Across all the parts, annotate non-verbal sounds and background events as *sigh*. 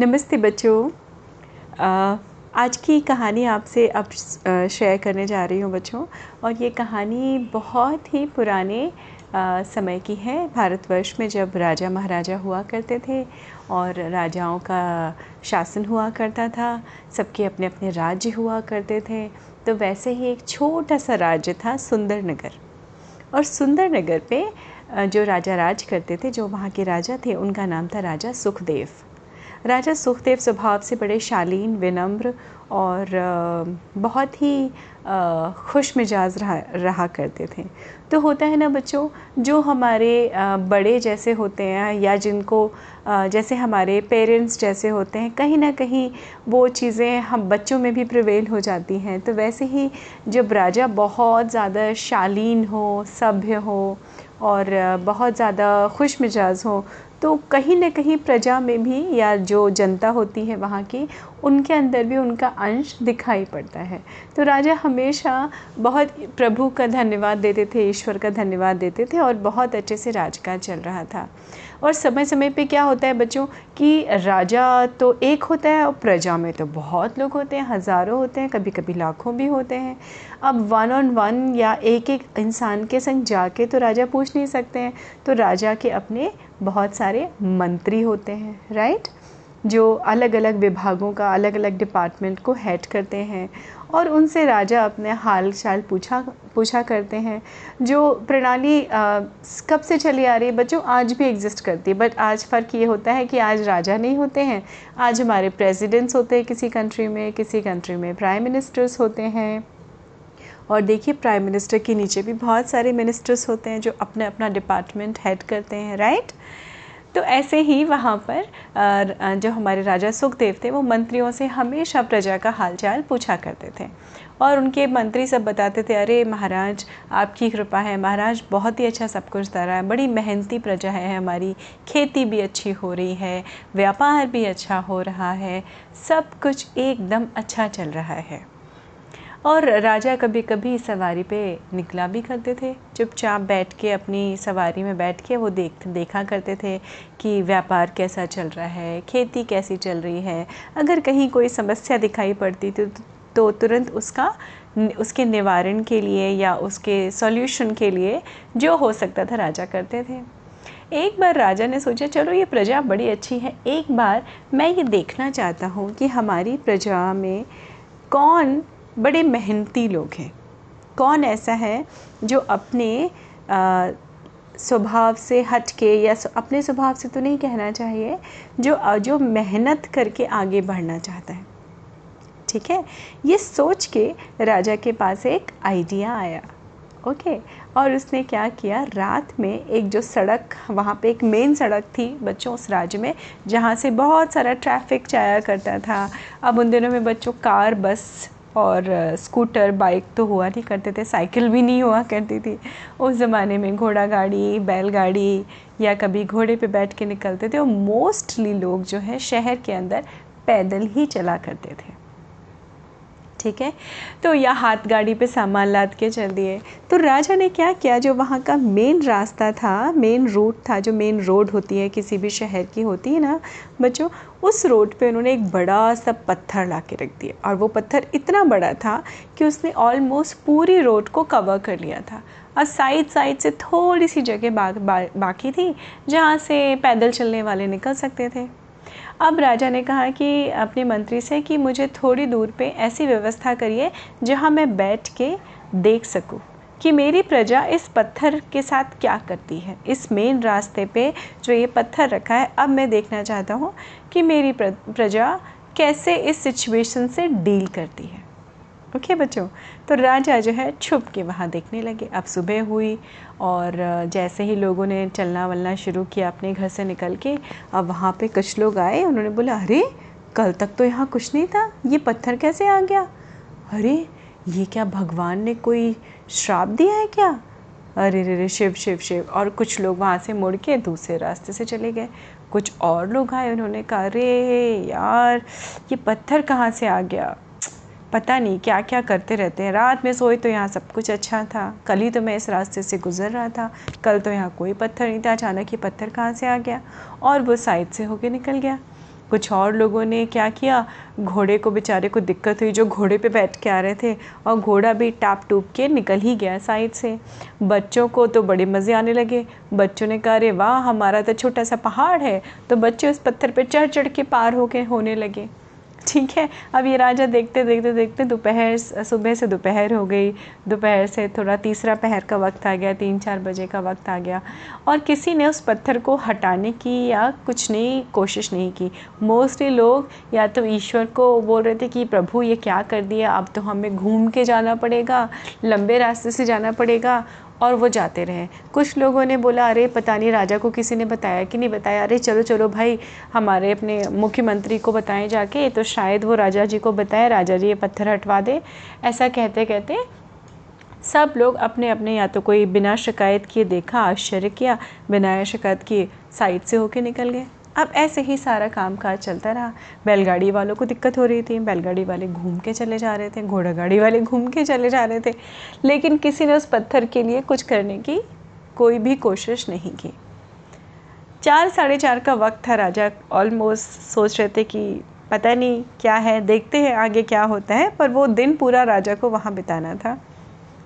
नमस्ते बच्चों। आज की कहानी आपसे अब शेयर करने जा रही हूँ बच्चों। और ये कहानी बहुत ही पुराने समय की है। भारतवर्ष में जब राजा महाराजा हुआ करते थे और राजाओं का शासन हुआ करता था, सबके अपने अपने राज्य हुआ करते थे तो वैसे ही एक छोटा सा राज्य था सुंदर नगर और सुंदर नगर पे जो राजा राज करते थे, जो वहाँ के राजा थे, उनका नाम था राजा सुखदेव। राजा सुखदेव स्वभाव से बड़े शालीन, विनम्र और बहुत ही खुश मिजाज रहा रहा करते थे। तो होता है ना बच्चों, जो हमारे बड़े जैसे होते हैं या जिनको जैसे हमारे पेरेंट्स जैसे होते हैं, कहीं ना कहीं वो चीज़ें हम बच्चों में भी प्रिवेल हो जाती हैं। तो वैसे ही जब राजा बहुत ज़्यादा शालीन हो, सभ्य हो और बहुत ज़्यादा खुश मिजाज हों तो कहीं ना कहीं प्रजा में भी या जो जनता होती है वहाँ की, उनके अंदर भी उनका अंश दिखाई पड़ता है। तो राजा हमेशा बहुत प्रभु का धन्यवाद देते थे, ईश्वर का धन्यवाद देते थे और बहुत अच्छे से राजकाज चल रहा था। और समय समय पे क्या होता है बच्चों कि राजा तो एक होता है और प्रजा में तो बहुत लोग होते हैं, हज़ारों होते हैं कभी कभी लाखों भी होते हैं। अब वन ऑन वन या एक एक इंसान के संग जाके तो राजा पूछ नहीं सकते हैं तो राजा के अपने बहुत सारे मंत्री होते हैं राइट जो अलग अलग विभागों का अलग अलग डिपार्टमेंट को हेड करते हैं। और उनसे राजा अपने हाल चाल पूछा पूछा करते हैं, जो प्रणाली कब से चली आ रही है, बच्चों आज भी एग्जिस्ट करती है बट आज फ़र्क ये होता है कि आज राजा नहीं होते हैं, आज हमारे प्रेसिडेंट्स होते हैं किसी कंट्री में, किसी कंट्री में प्राइम मिनिस्टर्स होते हैं। और देखिए प्राइम मिनिस्टर के नीचे भी बहुत सारे मिनिस्टर्स होते हैं जो अपने अपना डिपार्टमेंट हेड करते हैं राइट तो ऐसे ही वहाँ पर जो हमारे राजा सुखदेव थे, वो मंत्रियों से हमेशा प्रजा का हालचाल पूछा करते थे। और उनके मंत्री सब बताते थे, अरे महाराज, आपकी कृपा है। महाराज, बहुत ही अच्छा सब कुछ रहा है। बड़ी मेहनती प्रजा है हमारी। खेती भी अच्छी हो रही है। व्यापार भी अच्छा हो रहा है। सब कुछ एकदम अच्छा चल रहा है। और राजा कभी कभी सवारी पे निकला भी करते थे। चुपचाप बैठ के अपनी सवारी में बैठ के वो देख, देखा करते थे कि व्यापार कैसा चल रहा है, खेती कैसी चल रही है। अगर कहीं कोई समस्या दिखाई पड़ती थी तो तुरंत उसका, उसके निवारण के लिए या उसके सॉल्यूशन के लिए जो हो सकता था राजा करते थे। एक बार राजा ने सोचा, चलो ये प्रजा बड़ी अच्छी है। एक बार मैं ये देखना चाहता हूँ कि हमारी प्रजा में कौन बड़े मेहनती लोग हैं। कौन ऐसा है जो अपने स्वभाव से हट के या अपने स्वभाव से तो नहीं कहना चाहिए, जो जो मेहनत करके आगे बढ़ना चाहता है। ठीक है? ये सोच के राजा के पास एक आइडिया आया। ओके? और उसने क्या किया? रात में एक जो सड़क, वहाँ पे एक मेन सड़क थी बच्चों उस राज्य में, जहाँ से बहुत सारा ट्रैफ़िक जाया करता था। अब उन दिनों में बच्चों कार, बस और स्कूटर, बाइक तो हुआ नहीं करते थे, साइकिल भी नहीं हुआ करती थी। उस ज़माने में घोड़ा गाड़ी बैलगाड़ी या कभी घोड़े पे बैठ के निकलते थे और मोस्टली लोग जो है शहर के अंदर पैदल ही चला करते थे। ठीक है? तो या हाथ गाड़ी पे सामान लाद के चल दिए। तो राजा ने क्या किया? जो वहाँ का मेन रास्ता था मेन रूट था जो मेन रोड होती है किसी भी शहर की होती है ना बच्चों उस रोड पे उन्होंने एक बड़ा सा पत्थर ला के रख दिया। और वो पत्थर इतना बड़ा था कि उसने ऑलमोस्ट पूरी रोड को कवर कर लिया था। और साइड साइड से थोड़ी सी जगह बा, बा, बाकी थी जहाँ से पैदल चलने वाले निकल सकते थे। अब राजा ने कहा कि अपने मंत्री से कि मुझे थोड़ी दूर पे ऐसी व्यवस्था करिए जहाँ मैं बैठ के देख सकूँ कि मेरी प्रजा इस पत्थर के साथ क्या करती है। इस मेन रास्ते पे जो ये पत्थर रखा है, अब मैं देखना चाहता हूँ कि मेरी प्रजा कैसे इस सिचुएशन से डील करती है। ओके बच्चों तो राजा जो है छुप के वहाँ देखने लगे। अब सुबह हुई और जैसे ही लोगों ने चलना वलना शुरू किया अपने घर से निकल के, अब वहाँ पे कुछ लोग आए, उन्होंने बोला, अरे, कल तक तो यहाँ कुछ नहीं था। ये पत्थर कैसे आ गया? अरे, ये क्या भगवान ने कोई श्राप दिया है क्या? अरे, रे रे, शिव शिव शिव। और कुछ लोग वहाँ से मुड़ के दूसरे रास्ते से चले गए। कुछ और लोग आए, उन्होंने कहा, अरे, यार, ये पत्थर कहाँ से आ गया? पता नहीं क्या क्या करते रहते हैं। रात में सोए तो यहाँ सब कुछ अच्छा था। कल ही तो मैं इस रास्ते से गुज़र रहा था। कल तो यहाँ कोई पत्थर नहीं था। अचानक ये पत्थर कहाँ से आ गया और वो साइड से होके निकल गया। कुछ और लोगों ने क्या किया? घोड़े को, बेचारे को दिक्कत हुई जो घोड़े पे बैठ के आ रहे थे और घोड़ा भी टाप टूप के निकल ही गया साइड से। बच्चों को तो बड़े मज़े आने लगे। बच्चों ने कहा, अरे वाह, हमारा तो छोटा सा पहाड़ है। तो बच्चे उस पत्थर पे चढ़ चढ़ के पार हो होके होने लगे। ठीक है, अब ये राजा देखते देखते देखते दोपहर सुबह से दोपहर हो गई। दोपहर से थोड़ा तीसरा पहर का वक्त आ गया तीन चार बजे का वक्त आ गया। और किसी ने उस पत्थर को हटाने की या कुछ नहीं, कोशिश नहीं की। मोस्टली लोग या तो ईश्वर को बोल रहे थे कि, प्रभु, ये क्या कर दिया? अब तो हमें घूम के जाना पड़ेगा, लंबे रास्ते से जाना पड़ेगा। और वो जाते रहे। कुछ लोगों ने बोला, अरे, पता नहीं, राजा को किसी ने बताया कि नहीं बताया? अरे, चलो चलो भाई, हमारे अपने मुख्यमंत्री को बताएँ जाके तो शायद वो राजा जी को बताए, राजा जी ये पत्थर हटवा दे। ऐसा कहते कहते सब लोग अपने अपने या तो कोई बिना शिकायत किए देखा, आश्चर्य किया, बिना शिकायत किए साइड से होके निकल गए। अब ऐसे ही सारा काम काज चलता रहा। बैलगाड़ी वालों को दिक्कत हो रही थी। बैलगाड़ी वाले घूम के चले जा रहे थे घोड़ा गाड़ी वाले घूम के चले जा रहे थे। लेकिन किसी ने उस पत्थर के लिए कुछ करने की कोई भी कोशिश नहीं की। चार, साढ़े चार का वक्त था। राजा ऑलमोस्ट सोच रहे थे कि पता नहीं क्या है, देखते हैं आगे क्या होता है, पर वो दिन पूरा राजा को वहाँ बिताना था।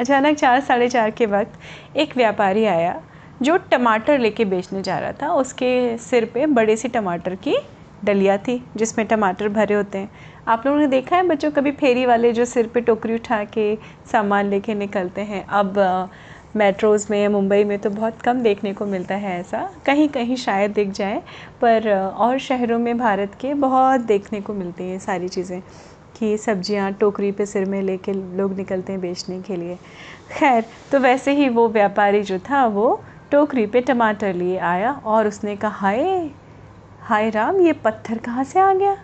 अचानक चार, साढ़े चार के वक्त एक व्यापारी आया। जो टमाटर लेके बेचने जा रहा था, उसके सिर पे बड़े सी टमाटर की डलिया थी, जिसमें टमाटर भरे होते हैं। आप लोगों ने देखा है, बच्चों, कभी फेरी वाले जो सिर पे टोकरी उठा के सामान लेके निकलते हैं? अब मेट्रोज़ में मुंबई में तो बहुत कम देखने को मिलता है ऐसा। कहीं कहीं शायद दिख जाए, पर और शहरों में भारत के बहुत देखने को मिलती हैं सारी चीज़ें, कि सब्ज़ियाँ टोकरी पे सिर में लेके लोग निकलते हैं बेचने के लिए। खैर तो वैसे ही वो व्यापारी जो था, वो टोकरी पे टमाटर लिए आया और उसने कहा हाय हाय राम, ये पत्थर कहाँ से आ गया?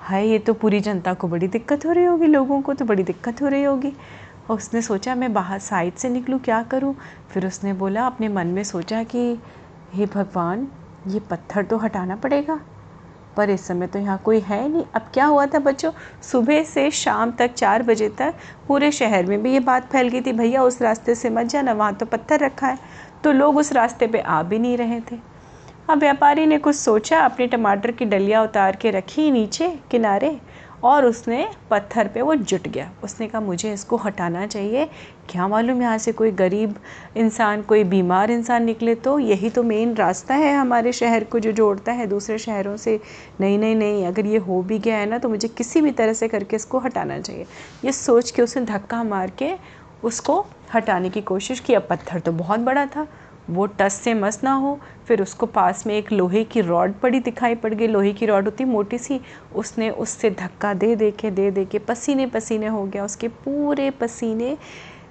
हाय, ये तो पूरी जनता को बड़ी दिक्कत हो रही होगी, लोगों को तो बड़ी दिक्कत हो रही होगी। और उसने सोचा, मैं बाहर साइड से निकलूँ, क्या करूँ? फिर उसने बोला अपने मन में सोचा कि, हे भगवान, ये पत्थर तो हटाना पड़ेगा? पर इस समय तो यहाँ कोई है नहीं। अब क्या हुआ था बच्चों? सुबह से शाम तक चार बजे तक पूरे शहर में भी ये बात फैल गई थी, भैया, उस रास्ते से मत जाना, वहाँ तो पत्थर रखा है। तो लोग उस रास्ते पर आ भी नहीं रहे थे। अब व्यापारी ने कुछ सोचा, अपने टमाटर की डलिया उतार के रखी नीचे किनारे। और उसने पत्थर पे वो जुट गया। उसने कहा, मुझे इसको हटाना चाहिए। क्या मालूम यहाँ से कोई गरीब इंसान, कोई बीमार इंसान निकले तो? यही तो मेन रास्ता है हमारे शहर को जो जोड़ता है दूसरे शहरों से। नहीं नहीं नहीं, अगर ये हो भी गया है ना तो मुझे किसी भी तरह से करके इसको हटाना चाहिए। ये सोच के उसने धक्का मार के उसको हटाने की कोशिश की। अब पत्थर तो बहुत बड़ा था। वो टस से मस ना हो, फिर उसको पास में एक लोहे की रॉड पड़ी दिखाई पड़ गई। लोहे की रॉड होती मोटी सी, उसने उससे धक्का दे दे के, दे दे के पसीने पसीने हो गया। उसके पूरे पसीने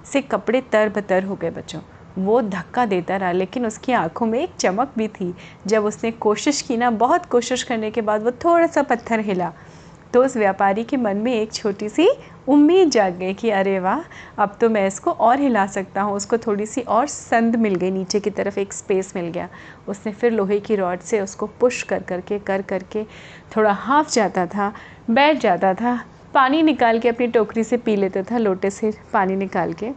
से कपड़े तर बतर हो गए बच्चों। वो धक्का देता रहा, लेकिन उसकी आँखों में एक चमक भी थी। जब उसने कोशिश की ना, बहुत कोशिश करने के बाद वो थोड़ा सा पत्थर हिला तो उस व्यापारी के मन में एक छोटी सी उम्मीद जाग गई कि अरे वाह, अब तो मैं इसको और हिला सकता हूँ। उसको थोड़ी सी और संद मिल गई, नीचे की तरफ़ एक स्पेस मिल गया। उसने फिर लोहे की रॉड से उसको पुश कर करके कर करके थोड़ा हाफ़ जाता था, बैठ जाता था। पानी निकाल के अपनी टोकरी से पी लेता था, लोटे से पानी निकाल के।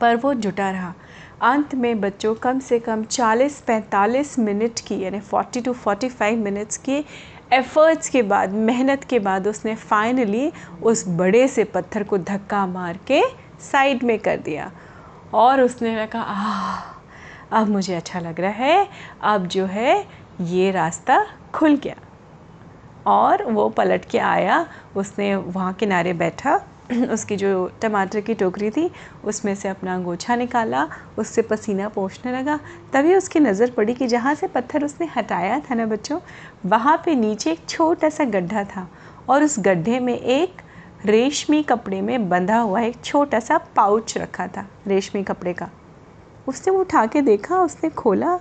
पर वो जुटा रहा। अंत में बच्चों, कम से कम 40-45 मिनट की, यानी 40 टू 45 मिनट्स की एफ़र्ट्स के बाद, मेहनत के बाद उसने फाइनली उस बड़े से पत्थर को धक्का मार के साइड में कर दिया। और उसने कहा अब मुझे अच्छा लग रहा है। अब जो है, ये रास्ता खुल गया। और वो पलट के आया। उसने वहाँ किनारे बैठा। *clears throat* उसकी जो टमाटर की टोकरी थी, उसमें से अपना अंगोछा निकाला, उससे पसीना पोंछने लगा। तभी उसकी नज़र पड़ी कि जहाँ से पत्थर उसने हटाया था ना बच्चों, वहाँ पे नीचे एक छोटा सा गड्ढा था और उस गड्ढे में एक रेशमी कपड़े में बंधा हुआ एक छोटा सा पाउच रखा था, रेशमी कपड़े का। उसने वो उठा के देखा, उसने खोला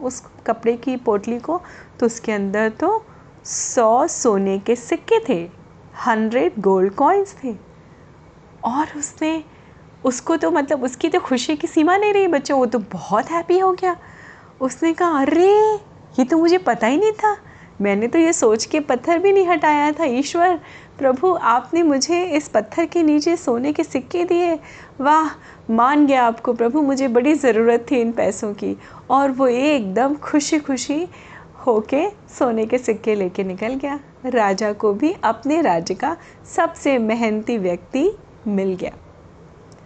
उस कपड़े की पोटली को तो उसके अंदर तो सौ सोने के सिक्के थे हंड्रेड गोल्ड कॉइन्स थे। और उसने, उसको तो मतलब उसकी तो खुशी की सीमा नहीं रही बच्चों, वो तो बहुत हैप्पी हो गया। उसने कहा, अरे, ये तो मुझे पता ही नहीं था। मैंने तो ये सोच के पत्थर भी नहीं हटाया था, ईश्वर। प्रभु, आपने मुझे इस पत्थर के नीचे सोने के सिक्के दिए। वाह, मान गया आपको प्रभु, मुझे बड़ी ज़रूरत थी इन पैसों की। और वो एकदम खुशी खुशी होके सोने के सिक्के लेके निकल गया। राजा को भी अपने राज्य का सबसे मेहनती व्यक्ति मिल गया।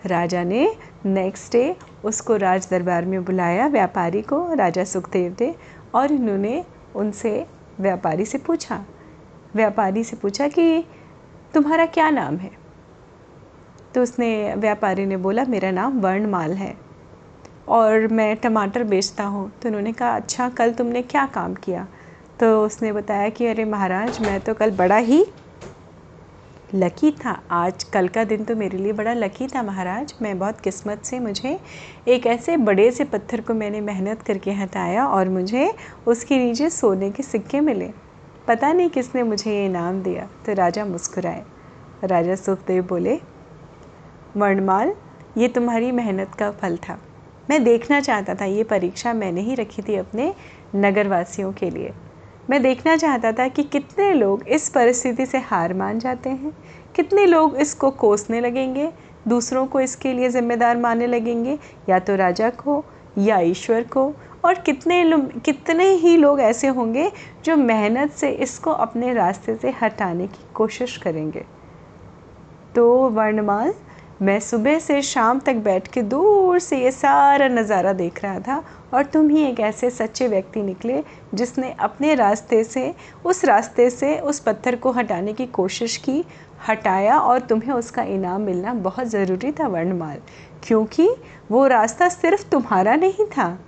राजा ने नेक्स्ट डे उसको राज दरबार में बुलाया व्यापारी को, राजा सुखदेव थे, और इन्होंने उनसे, व्यापारी से पूछा। व्यापारी से पूछा कि तुम्हारा क्या नाम है? तो उसने, व्यापारी ने बोला, मेरा नाम वर्णमाल है और मैं टमाटर बेचता हूँ। तो उन्होंने कहा अच्छा कल तुमने क्या काम किया? तो उसने बताया कि अरे महाराज, मैं तो कल बड़ा ही लकी था। आज, कल का दिन तो मेरे लिए बड़ा लकी था महाराज। मैं बहुत किस्मत से मुझे एक ऐसे बड़े से पत्थर को मैंने मेहनत करके हटाया और मुझे उसके नीचे सोने के सिक्के मिले। पता नहीं किसने मुझे ये इनाम दिया तो राजा मुस्कुराए। राजा सुखदेव बोले, वर्णमाल, ये तुम्हारी मेहनत का फल था। मैं देखना चाहता था, ये परीक्षा मैंने ही रखी थी अपने नगरवासियों के लिए। मैं देखना चाहता था कि कितने लोग इस परिस्थिति से हार मान जाते हैं। कितने लोग इसको कोसने लगेंगे, दूसरों को इसके लिए ज़िम्मेदार मानने लगेंगे, या तो राजा को, या ईश्वर को, और कितने कितने ही लोग ऐसे होंगे जो मेहनत से इसको अपने रास्ते से हटाने की कोशिश करेंगे। तो वर्णमाल मैं सुबह से शाम तक बैठ के दूर से ये सारा नज़ारा देख रहा था और तुम ही एक ऐसे सच्चे व्यक्ति निकले जिसने अपने रास्ते से उस रास्ते से उस पत्थर को हटाने की कोशिश की हटाया और तुम्हें उसका इनाम मिलना बहुत ज़रूरी था वर्णमाल। क्योंकि वो रास्ता सिर्फ़ तुम्हारा नहीं था।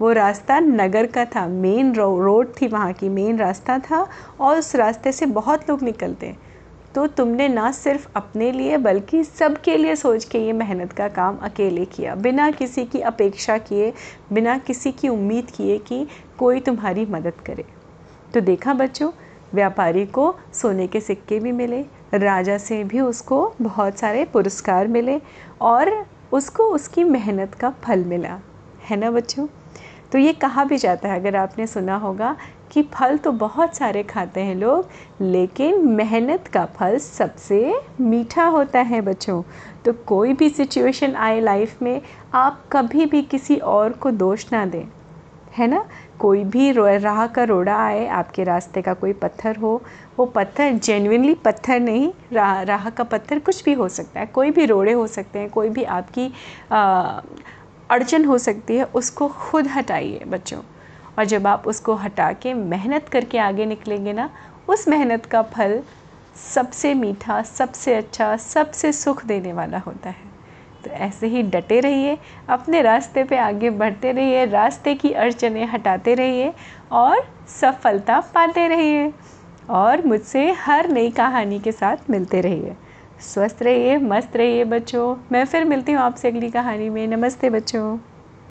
वो रास्ता नगर का था मेन रो, रोड थी वहाँ की मेन रास्ता था और उस रास्ते से बहुत लोग निकलते। तो तुमने ना सिर्फ़ अपने लिए, बल्कि सबके लिए सोच के ये मेहनत का काम अकेले किया। बिना किसी की अपेक्षा किए, बिना किसी की उम्मीद किए कि कोई तुम्हारी मदद करे। तो देखा बच्चों, व्यापारी को सोने के सिक्के भी मिले, राजा से भी उसको बहुत सारे पुरस्कार मिले और उसको उसकी मेहनत का फल मिला। है ना बच्चों? तो ये कहा भी जाता है, अगर आपने सुना होगा कि फल तो बहुत सारे खाते हैं लोग, लेकिन मेहनत का फल सबसे मीठा होता है बच्चों। तो कोई भी सिचुएशन आए लाइफ में, आप कभी भी किसी और को दोष ना दें, है ना? कोई भी राह का रोड़ा आए, आपके रास्ते का कोई पत्थर हो, वो पत्थर जेन्यनली पत्थर नहीं, राह राह का पत्थर कुछ भी हो सकता है। कोई भी रोड़े हो सकते हैं, कोई भी आपकी अड़चन हो सकती है, उसको खुद हटाइए बच्चों। और जब आप उसको हटा के मेहनत करके आगे निकलेंगे ना, उस मेहनत का फल सबसे मीठा, सबसे अच्छा सबसे सुख देने वाला होता है। तो ऐसे ही डटे रहिए, अपने रास्ते पे आगे बढ़ते रहिए, रास्ते की अड़चने हटाते रहिए और सफलता पाते रहिए और मुझसे हर नई कहानी के साथ मिलते रहिए। स्वस्थ रहिए, मस्त रहिए बच्चों। मैं फिर मिलती हूँ आपसे अगली कहानी में। नमस्ते बच्चों।